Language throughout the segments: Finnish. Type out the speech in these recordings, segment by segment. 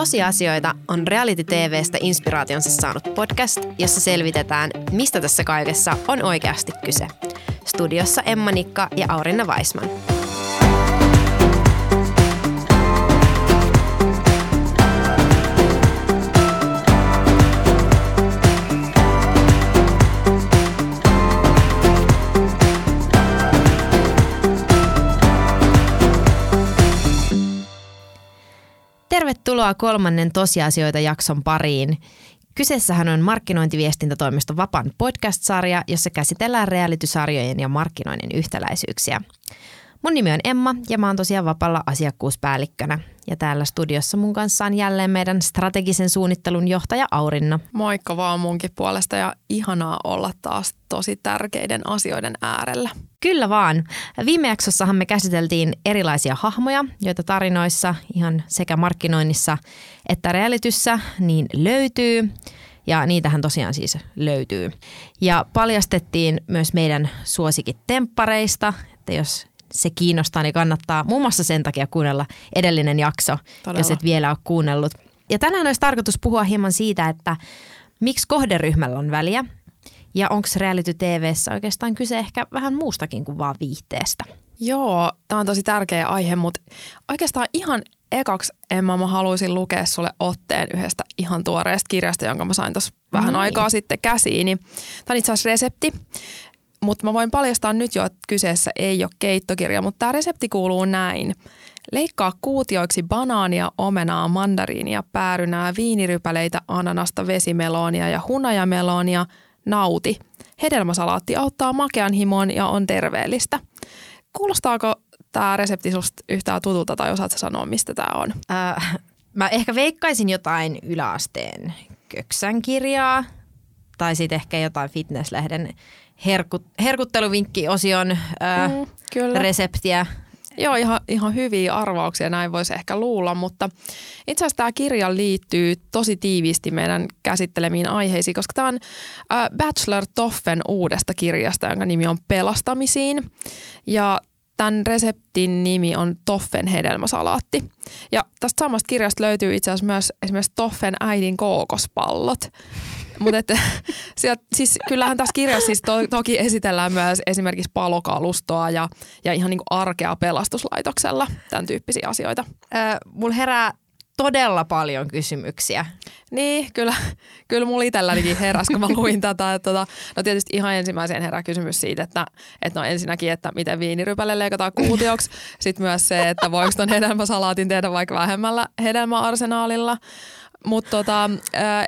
Tosiasioita on Reality TVstä inspiraationsa saanut podcast, jossa selvitetään, mistä tässä kaikessa on oikeasti kyse. Studiossa Emma Nikka ja Aurinna Weisman. Tervetuloa kolmannen tosiasioita jakson pariin. Kyseessähän on markkinointiviestintätoimisto Vapan podcast-sarja, jossa käsitellään realitysarjojen ja markkinoinnin yhtäläisyyksiä. Mun nimi on Emma ja mä oon tosiaan Vapalla asiakkuuspäällikkönä. Ja täällä studiossa mun kanssa on jälleen meidän strategisen suunnittelun johtaja Aurinna. Moikka vaan munkin puolesta ja ihanaa olla taas tosi tärkeiden asioiden äärellä. Kyllä vaan. Viime jaksossahan me käsiteltiin erilaisia hahmoja, joita tarinoissa ihan sekä markkinoinnissa että realityssä niin löytyy. Ja niitähän tosiaan siis löytyy. Ja paljastettiin myös meidän suosikit temppareista, että jos se kiinnostaa, niin kannattaa muun muassa sen takia kuunnella edellinen jakso, Todella. jos et vielä ole kuunnellut. Ja tänään olisi tarkoitus puhua hieman siitä, että miksi kohderyhmällä on väliä ja onko reality TVssä oikeastaan kyse ehkä vähän muustakin kuin vaan viihteestä. Joo, tämä on tosi tärkeä aihe, mutta oikeastaan ihan ekaksi Emma, mä haluaisin lukea sulle otteen yhdestä ihan tuoreesta kirjasta, jonka mä sain tuossa vähän aikaa sitten käsiini. Tämä on itse asiassa resepti mutta mä voin paljastaa nyt jo, että kyseessä ei ole keittokirja, mutta tämä resepti kuuluu näin. Leikkaa kuutioiksi banaania, omenaa, mandariinia, päärynää, viinirypäleitä, ananasta, vesimeloonia ja hunajameloonia. Nauti. Hedelmäsalaatti auttaa makean himoon ja on terveellistä. Kuulostaako tämä resepti susta yhtään tutulta tai osaatko sanoa, mistä tämä on? Äh, mä ehkä veikkaisin jotain yläasteen köksän kirjaa tai sitten ehkä jotain fitnesslehden herkut, herkutteluvinkki-osion ää, mm, kyllä. reseptiä. Joo, ihan, ihan hyviä arvauksia, näin voisi ehkä luulla, mutta itse asiassa tämä kirja liittyy tosi tiiviisti meidän käsittelemiin aiheisiin, koska tämä on Bachelor Toffen uudesta kirjasta, jonka nimi on Pelastamisiin. Ja tämän reseptin nimi on Toffen hedelmäsalaatti. Ja tästä samasta kirjasta löytyy itse asiassa myös esimerkiksi Toffen äidin kookospallot. Mutta siis kyllähän tässä kirjassa siis to, toki esitellään myös esimerkiksi palokalustoa ja, ja ihan niin arkea pelastuslaitoksella, tämän tyyppisiä asioita. Äh, mulla herää todella paljon kysymyksiä. Niin, kyllä, kyllä mulla itsellänikin heräs, kun mä luin tätä. Että, tota, no tietysti ihan ensimmäiseen herää kysymys siitä, että, että no ensinnäkin, että miten viinirypäle leikataan kuutioksi. Sitten myös se, että voiko ton hedelmäsalaatin tehdä vaikka vähemmällä hedelmäarsenaalilla. Mutta tota,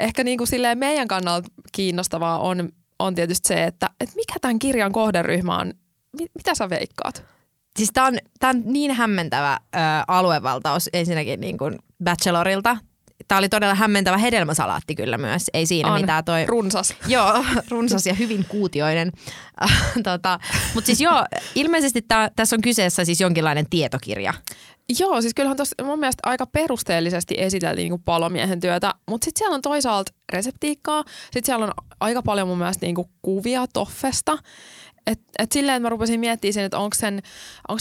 ehkä niinku silleen meidän kannalta kiinnostavaa on, on tietysti se, että et mikä tämän kirjan kohderyhmä on. Mi- mitä sä veikkaat? Siis tämä on, on niin hämmentävä ö, aluevaltaus ensinnäkin niin kuin Bachelorilta. Tämä oli todella hämmentävä hedelmäsalaatti kyllä myös. Ei siinä on. mitään toi... Runsas. Joo, runsas ja hyvin kuutioinen. tota, Mutta siis joo, ilmeisesti tää, tässä on kyseessä siis jonkinlainen tietokirja. Joo, siis kyllähän tuossa mun mielestä aika perusteellisesti esiteltiin niin palomiehen työtä, mutta sitten siellä on toisaalta reseptiikkaa, sitten siellä on aika paljon mun mielestä niin kuvia toffesta. Et, et silleen, että mä rupesin miettimään sen, että onko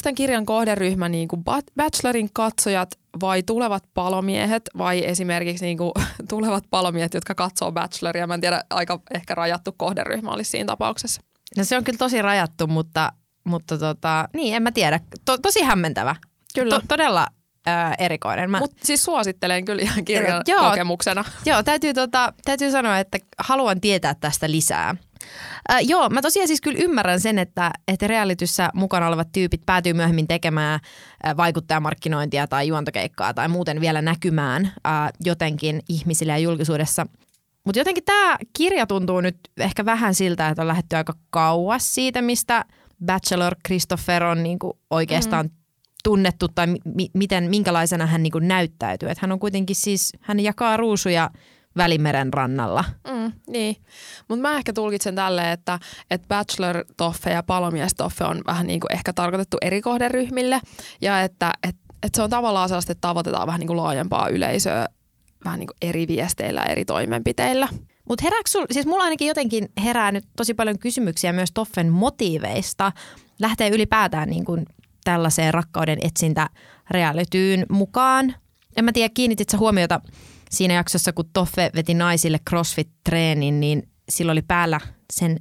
tämän kirjan kohderyhmä niin kuin Bachelorin katsojat vai tulevat palomiehet vai esimerkiksi niin kuin tulevat palomiehet, jotka katsoo Bacheloria. Mä en tiedä, aika ehkä rajattu kohderyhmä olisi siinä tapauksessa. No se on kyllä tosi rajattu, mutta, mutta tota, niin en mä tiedä. To, tosi hämmentävä. Kyllä. To, todella ää, erikoinen. Mä... Mutta siis suosittelen kyllä ihan kirjan joo, kokemuksena. Joo, täytyy, tota, täytyy sanoa, että haluan tietää tästä lisää. Äh, joo, mä tosiaan siis kyllä ymmärrän sen, että, että realityssä mukana olevat tyypit päätyy myöhemmin tekemään äh, vaikuttajamarkkinointia tai juontokeikkaa tai muuten vielä näkymään äh, jotenkin ihmisille ja julkisuudessa. Mutta jotenkin tämä kirja tuntuu nyt ehkä vähän siltä, että on lähdetty aika kauas siitä, mistä Bachelor Christopher on niinku oikeastaan mm tunnettu tai mi- miten, minkälaisena hän niin kuin näyttäytyy. Että hän on kuitenkin siis, hän jakaa ruusuja Välimeren rannalla. Mm, niin, mutta mä ehkä tulkitsen tälle, että, että bachelor-toffe ja palomies-toffe on vähän niin kuin ehkä tarkoitettu eri kohderyhmille ja että et, et se on tavallaan sellaista, että tavoitetaan vähän niin kuin laajempaa yleisöä vähän niin kuin eri viesteillä, eri toimenpiteillä. Mutta herääkö sul, siis mulla ainakin jotenkin herää nyt tosi paljon kysymyksiä myös Toffen motiiveista. Lähtee ylipäätään niin kuin tällaiseen rakkauden etsintä realityyn mukaan. en mä tiedä, kiinnitit sä huomiota siinä jaksossa, kun Toffe veti naisille CrossFit-treenin, niin sillä oli päällä sen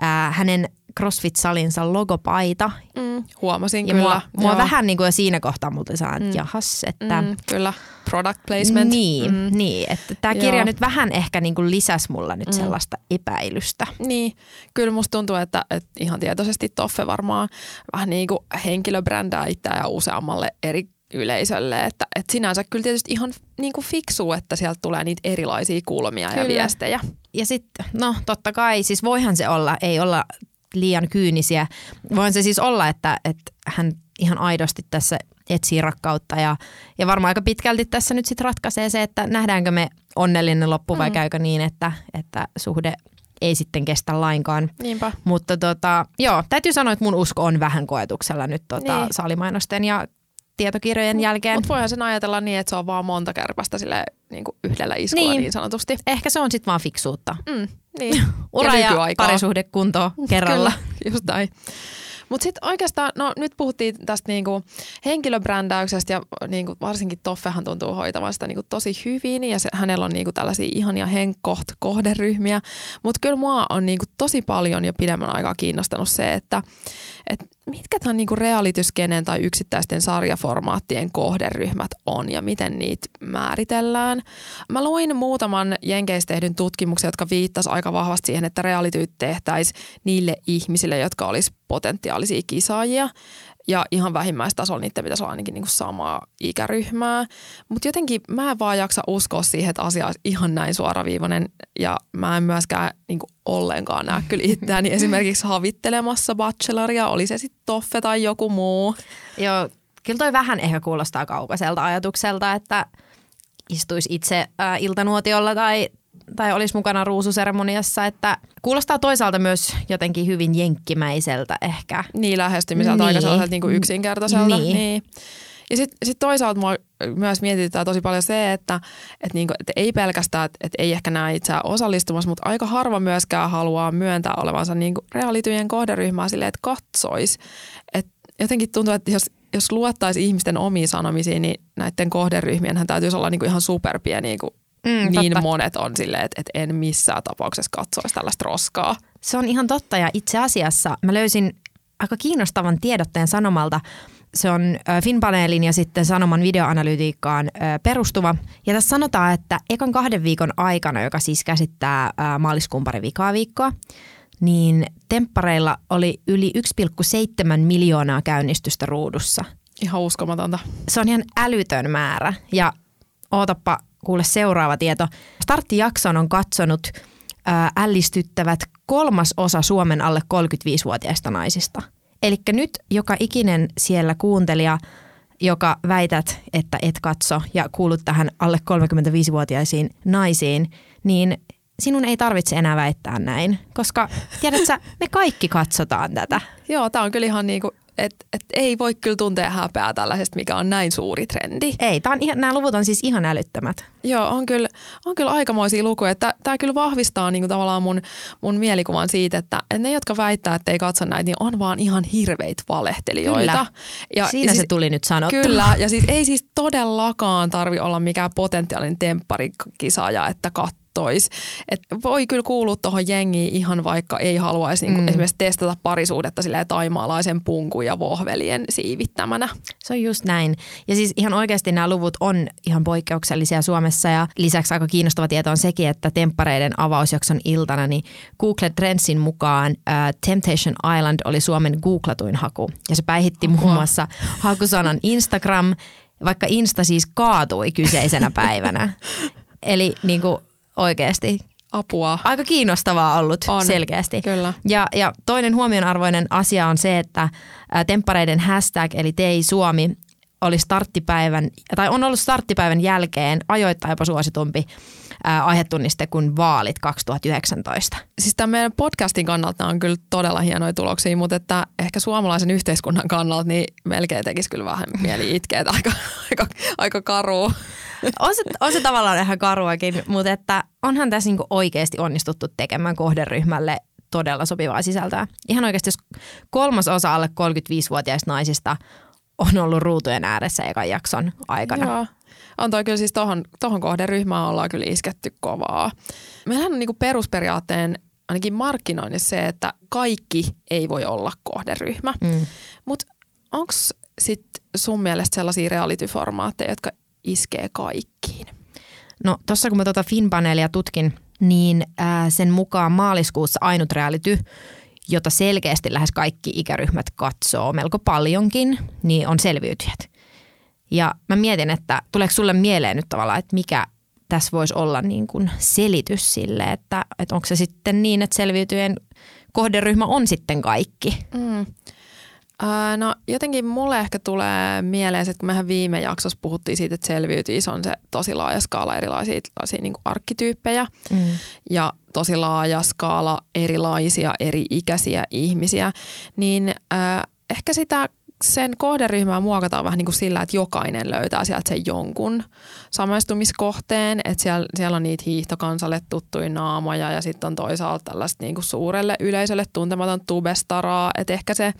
ää, hänen CrossFit-salinsa logopaita. Mm, huomasin ja kyllä. Mua, mua Joo. vähän niin kuin jo siinä kohtaa multa saa, että Mm. jahas, että... Mm, kyllä, product placement. Niin, Mm. niin, että tämä kirja Joo. nyt vähän ehkä niin kuin lisäsi mulla nyt Mm. sellaista epäilystä. Niin, kyllä musta tuntuu, että, että ihan tietoisesti Toffe varmaan vähän niin kuin henkilöbrändää itseään ja useammalle eri yleisölle. Että, että sinänsä kyllä tietysti ihan niin kuin fiksu, että sieltä tulee niitä erilaisia kulmia Kyllä. ja viestejä. Ja sitten, no totta kai, siis voihan se olla, ei olla liian kyynisiä. Voin se siis olla, että, että hän ihan aidosti tässä etsii rakkautta ja, ja varmaan aika pitkälti tässä nyt sitten ratkaisee se, että nähdäänkö me onnellinen loppu vai Mm. käykö niin, että, että suhde ei sitten kestä lainkaan. Niinpä. Mutta tota, joo, täytyy sanoa, että mun usko on vähän koetuksella nyt tota, Niin. saalimainosten ja tietokirjojen jälkeen. Mutta voihan sen ajatella niin, että se on vaan monta kärpästä sille niin kuin yhdellä iskulla niin, Niin. sanotusti. Ehkä se on sitten vaan fiksuutta. Mm, niin. Ura ja, nykyaikaa. parisuhde kuntoon kerralla. Kyllä, just näin. Mutta sitten oikeastaan, no nyt puhuttiin tästä niinku henkilöbrändäyksestä ja niinku varsinkin Toffehan tuntuu hoitavan sitä niinku tosi hyvin ja se, hänellä on niinku tällaisia ihania henkkoht kohderyhmiä. Mutta kyllä mua on niinku tosi paljon jo pidemmän aikaa kiinnostanut se, että et mitkä tämän niinku realityskenen tai yksittäisten sarjaformaattien kohderyhmät on ja miten niitä määritellään. Mä luin muutaman Jenkeistä tehdyn tutkimuksen, jotka viittasi aika vahvasti siihen, että realityt tehtäisiin niille ihmisille, jotka olisi potentiaalisia kisaajia. Ja ihan vähimmäistasolla niiden pitäisi olla ainakin niinku samaa ikäryhmää. Mutta jotenkin mä en vaan jaksa uskoa siihen, että asia olisi ihan näin suoraviivainen. Ja mä en myöskään niinku ollenkaan näe kyllä itseäni esimerkiksi havittelemassa bacheloria, oli se sitten Toffe tai joku muu. Joo, kyllä toi vähän ehkä kuulostaa kaukaiselta ajatukselta, että istuisi itse äh, iltanuotiolla tai, tai olisi mukana ruususeremoniassa, että kuulostaa toisaalta myös jotenkin hyvin jenkkimäiseltä ehkä. Niin lähestymiseltä Niin. aika sellaiselta niinku yksinkertaiselta. Niin. Niin. Ja sitten sit toisaalta mua myös mietityttää tosi paljon se, että et niinku, et ei pelkästään, että et ei ehkä näe itseään osallistumassa, mutta aika harva myöskään haluaa myöntää olevansa niinku realityjen kohderyhmää silleen, että katsois. Et jotenkin tuntuu, että jos, jos luottaisi ihmisten omiin sanomisiin, niin näiden kohderyhmien täytyisi olla niinku ihan superpieniä, kun Mm, niin totta. monet on silleen, että, että en missään tapauksessa katsoisi tällaista roskaa. Se on ihan totta ja itse asiassa mä löysin aika kiinnostavan tiedotteen sanomalta. Se on Finpaneelin ja sitten Sanoman videoanalytiikkaan perustuva. Ja tässä sanotaan, että ekan kahden viikon aikana, joka siis käsittää maaliskuun pari vikaa viikkoa, niin temppareilla oli yli 1,7 miljoonaa käynnistystä ruudussa. Ihan uskomatonta. Se on ihan älytön määrä. Ja ootappa kuule seuraava tieto. Starttijakson on katsonut ää, ällistyttävät kolmas osa Suomen alle 35-vuotiaista naisista. Eli nyt joka ikinen siellä kuuntelija, joka väität, että et katso ja kuulut tähän alle 35-vuotiaisiin naisiin, niin sinun ei tarvitse enää väittää näin, koska tiedät sä, me kaikki katsotaan tätä. Joo, tämä on kyllä ihan niin kuin, että et ei voi kyllä tuntea häpeää tällaisesta, mikä on näin suuri trendi. Ei, tää on ihan, nämä luvut on siis ihan älyttömät. Joo, on kyllä, on kyllä aikamoisia lukuja. Tämä kyllä vahvistaa niin kuin tavallaan mun, mun mielikuvan siitä, että, ne, jotka väittää, että ei katso näitä, niin on vaan ihan hirveitä valehtelijoita. Kyllä. Ja, Siinä ja se siis, tuli nyt sanottua. Kyllä, ja siis ei siis todellakaan tarvi olla mikään potentiaalinen tempparikisaaja, että katsoisi. Et voi kyllä kuulua tuohon jengiin ihan vaikka ei haluaisi niinku Mm. esimerkiksi testata parisuudetta silleen taimaalaisen punkun ja vohvelien siivittämänä. Se on just näin. Ja siis ihan oikeasti nämä luvut on ihan poikkeuksellisia Suomessa ja lisäksi aika kiinnostava tieto on sekin, että temppareiden avausjakson iltana niin Google Trendsin mukaan äh, Temptation Island oli Suomen googlatuin haku. Ja se päihitti muun muassa hakusanan Instagram, vaikka Insta siis kaatui kyseisenä päivänä. Eli niin kuin oikeasti Apua. aika kiinnostavaa ollut On, selkeästi. Kyllä. Ja, ja toinen huomionarvoinen asia on se, että temppareiden hashtag eli Tei Suomi oli starttipäivän, tai on ollut starttipäivän jälkeen ajoittain jopa suositumpi ää, aihetunniste kuin vaalit 2019. Siis tämän meidän podcastin kannalta on kyllä todella hienoja tuloksia, mutta että ehkä suomalaisen yhteiskunnan kannalta niin melkein tekisi kyllä vähän mieli itkeä, että aika, aika, aika karua. On se, on se tavallaan ihan karuakin, mutta että onhan tässä niinku oikeasti onnistuttu tekemään kohderyhmälle todella sopivaa sisältöä. Ihan oikeasti, jos kolmas osa alle 35-vuotiaista naisista on ollut ruutujen ääressä ekan jakson aikana. Joo. On toi kyllä siis tohon, tohon kohderyhmään ollaan kyllä isketty kovaa. Meillähän on niinku perusperiaatteen ainakin markkinoinnissa se, että kaikki ei voi olla kohderyhmä. Mm. Mutta onko sitten sun mielestä sellaisia reality-formaatteja, jotka iskee kaikkiin? No tuossa kun mä tuota Finpaneelia tutkin, niin ää, sen mukaan maaliskuussa ainut reality, jota selkeästi lähes kaikki ikäryhmät katsoo melko paljonkin, niin on selviytyjät. Ja mä mietin, että tuleeko sulle mieleen nyt tavallaan, että mikä tässä voisi olla niin kuin selitys sille, että, että onko se sitten niin, että selviytyjen kohderyhmä on sitten kaikki? Mm. Öö, no jotenkin mulle ehkä tulee mieleen, että kun mehän viime jaksossa puhuttiin siitä, että selviytyis on se tosi laaja skaala erilaisia, erilaisia niin kuin arkkityyppejä mm. ja tosi laaja skaala erilaisia eri ikäisiä ihmisiä, niin öö, ehkä sitä sen kohderyhmää muokataan vähän niin kuin sillä, että jokainen löytää sieltä sen jonkun samaistumiskohteen, että siellä, siellä on niitä hiihtokansalle tuttuja naamoja ja sitten on toisaalta tällaista niin kuin suurelle yleisölle tuntematon tubestaraa, että ehkä se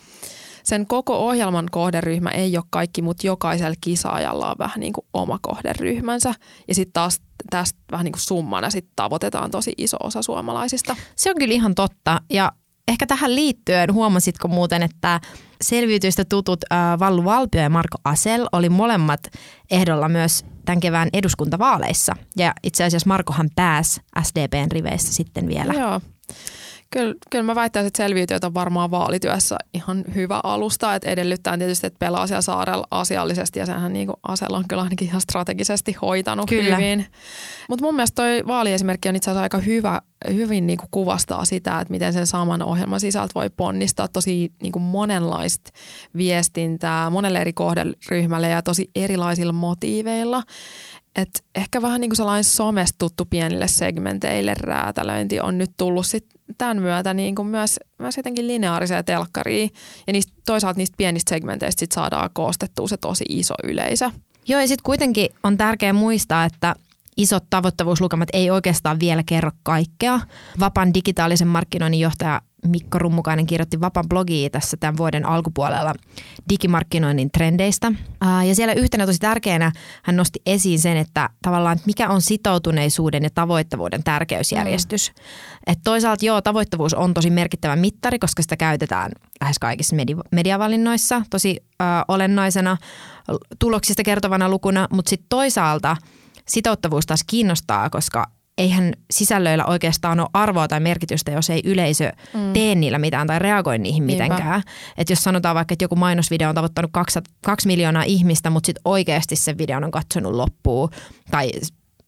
sen koko ohjelman kohderyhmä ei ole kaikki, mutta jokaisella kisaajalla on vähän niin kuin oma kohderyhmänsä. Ja sitten taas tästä vähän niin kuin summana sit tavoitetaan tosi iso osa suomalaisista. Se on kyllä ihan totta. Ja ehkä tähän liittyen huomasitko muuten, että selviytyistä tutut äh, Vallu Valpio ja Marko Asel oli molemmat ehdolla myös tämän kevään eduskuntavaaleissa. Ja itse asiassa Markohan pääsi SDPn riveissä sitten vielä. Joo. Kyllä, kyllä mä väittäisin, että selviytyöt on varmaan vaalityössä ihan hyvä alusta, että edellyttää tietysti, että pelaa siellä saarella asiallisesti ja sehän niin Asella on kyllä ainakin ihan strategisesti hoitanut kyllä. hyvin. Mutta mun mielestä toi vaaliesimerkki on itse asiassa aika hyvä, hyvin niin kuvastaa sitä, että miten sen saman ohjelman sisältä voi ponnistaa tosi niin kuin monenlaista viestintää monelle eri kohderyhmälle ja tosi erilaisilla motiiveilla. Et ehkä vähän niin kuin sellainen somesta tuttu pienille segmenteille räätälöinti on nyt tullut sit tämän myötä niin kuin myös, myös jotenkin lineaariseen telkkariin. Ja niistä, toisaalta niistä pienistä segmenteistä sit saadaan koostettua se tosi iso yleisö. Joo ja sitten kuitenkin on tärkeää muistaa, että isot tavoittavuuslukemat ei oikeastaan vielä kerro kaikkea. Vapan digitaalisen markkinoinnin johtaja Mikko Rummukainen kirjoitti Vapan blogia tässä tämän vuoden alkupuolella digimarkkinoinnin trendeistä. Ja siellä yhtenä tosi tärkeänä hän nosti esiin sen, että tavallaan että mikä on sitoutuneisuuden ja tavoittavuuden tärkeysjärjestys. Mm. Et toisaalta joo, tavoittavuus on tosi merkittävä mittari, koska sitä käytetään lähes kaikissa medi- mediavalinnoissa tosi ö, olennaisena tuloksista kertovana lukuna, mutta sitten toisaalta sitouttavuus taas kiinnostaa, koska eihän sisällöillä oikeastaan ole arvoa tai merkitystä, jos ei yleisö mm. tee niillä mitään tai reagoi niihin mitenkään. Että jos sanotaan vaikka, että joku mainosvideo on tavoittanut kaksi, kaksi miljoonaa ihmistä, mutta sitten oikeasti se video on katsonut loppuun tai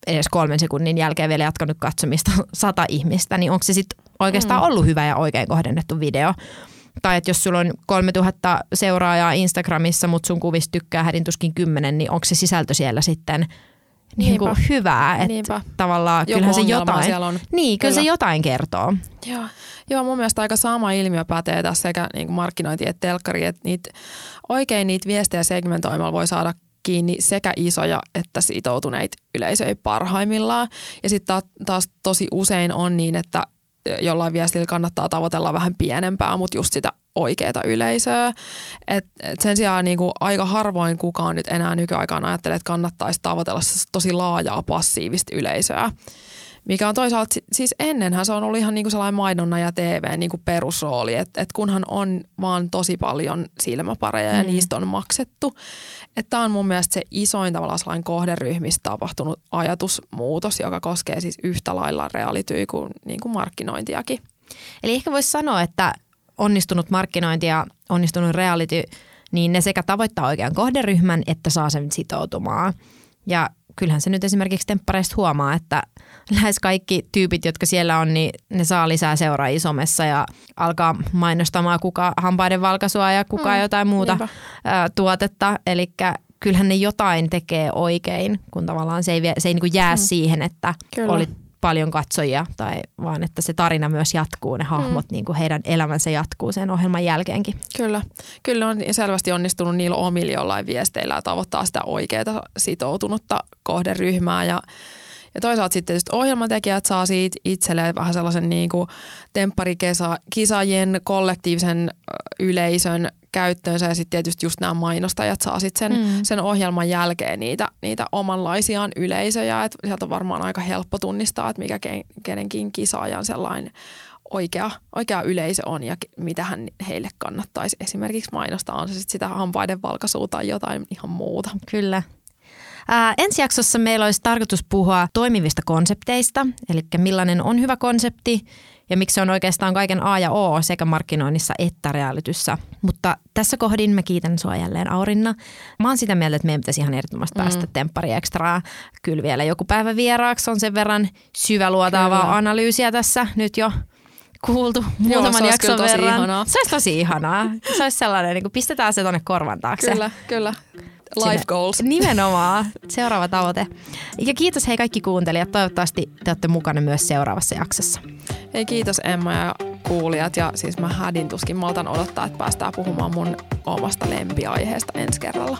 edes kolmen sekunnin jälkeen vielä jatkanut katsomista sata ihmistä, niin onko se sitten oikeastaan mm. ollut hyvä ja oikein kohdennettu video? Tai että jos sulla on 3000 seuraajaa Instagramissa, mutta sun kuvista tykkää hädintuskin kymmenen, niin onko se sisältö siellä sitten – niin kuin hyvää. Että Niinpä. tavallaan Joku kyllähän se jotain, on. Niin, kyllä, kyllä, se jotain kertoo. Joo. Joo, mun mielestä aika sama ilmiö pätee tässä sekä niin kuin markkinointi että telkkari. Että niitä, oikein niitä viestejä segmentoimalla voi saada kiinni sekä isoja että sitoutuneita yleisöjä parhaimmillaan. Ja sitten taas tosi usein on niin, että jollain viestillä kannattaa tavoitella vähän pienempää, mutta just sitä oikeaa yleisöä. Et, et sen sijaan niin kuin aika harvoin kukaan nyt enää nykyaikaan ajattelee, että kannattaisi tavoitella tosi laajaa passiivista yleisöä. Mikä on toisaalta, siis ennenhän se on ollut ihan niin kuin sellainen mainonna ja TV niin kuin perusrooli, että et kunhan on vaan tosi paljon silmäpareja ja mm. niistä on maksettu. Että tämä on mun mielestä se isoin tavallaan sellainen kohderyhmistä tapahtunut ajatusmuutos, joka koskee siis yhtä lailla realityy kuin, niin kuin markkinointiakin. Eli ehkä voisi sanoa, että onnistunut markkinointi ja onnistunut reality, niin ne sekä tavoittaa oikean kohderyhmän, että saa sen sitoutumaan. Ja kyllähän se nyt esimerkiksi temppareista huomaa, että lähes kaikki tyypit, jotka siellä on, niin ne saa lisää seuraajia somessa ja alkaa mainostamaan kuka hampaiden valkaisua ja kuka mm, jotain muuta niinpä. tuotetta. Eli kyllähän ne jotain tekee oikein, kun tavallaan se ei, se ei niin jää mm. siihen, että Kyllä. oli paljon katsojia, tai vaan että se tarina myös jatkuu, ne hahmot, mm. niin kuin heidän elämänsä jatkuu sen ohjelman jälkeenkin. Kyllä, kyllä on selvästi onnistunut niillä omilla jollain viesteillä tavoittaa sitä oikeaa sitoutunutta kohderyhmää ja ja toisaalta sitten tietysti ohjelmatekijät saa siitä itselleen vähän sellaisen niin kuin tempparikisaajien kollektiivisen yleisön käyttöönsä ja sitten tietysti just nämä mainostajat saa sitten sen, mm. sen ohjelman jälkeen niitä, niitä omanlaisiaan yleisöjä, että sieltä on varmaan aika helppo tunnistaa, että mikä kenenkin kisaajan sellainen oikea, oikea yleisö on ja mitä hän heille kannattaisi esimerkiksi mainostaa. On se sitten sitä hampaiden valkaisua tai jotain ihan muuta. Kyllä. Ää, ensi jaksossa meillä olisi tarkoitus puhua toimivista konsepteista, eli millainen on hyvä konsepti ja miksi se on oikeastaan kaiken A ja O sekä markkinoinnissa että reaalityssä. Mutta tässä kohdin mä kiitän sua jälleen Aurinna. Mä oon sitä mieltä, että meidän pitäisi ihan ehdottomasti mm. päästä temppari ekstraa kyllä vielä joku päivä vieraaksi. On sen verran syväluotaavaa kyllä. analyysiä tässä nyt jo kuultu muutaman Joo, jakson verran. Ihanaa. Se olisi tosi ihanaa. Se olisi sellainen, niin kuin pistetään se tuonne korvan taakse. Kyllä, kyllä. Life goals. Nimenomaan. Seuraava tavoite. Ja kiitos hei kaikki kuuntelijat. Toivottavasti te olette mukana myös seuraavassa jaksossa. Hei kiitos Emma ja kuulijat. Ja siis mä hädin tuskin maltan odottaa, että päästään puhumaan mun omasta lempiaiheesta ensi kerralla.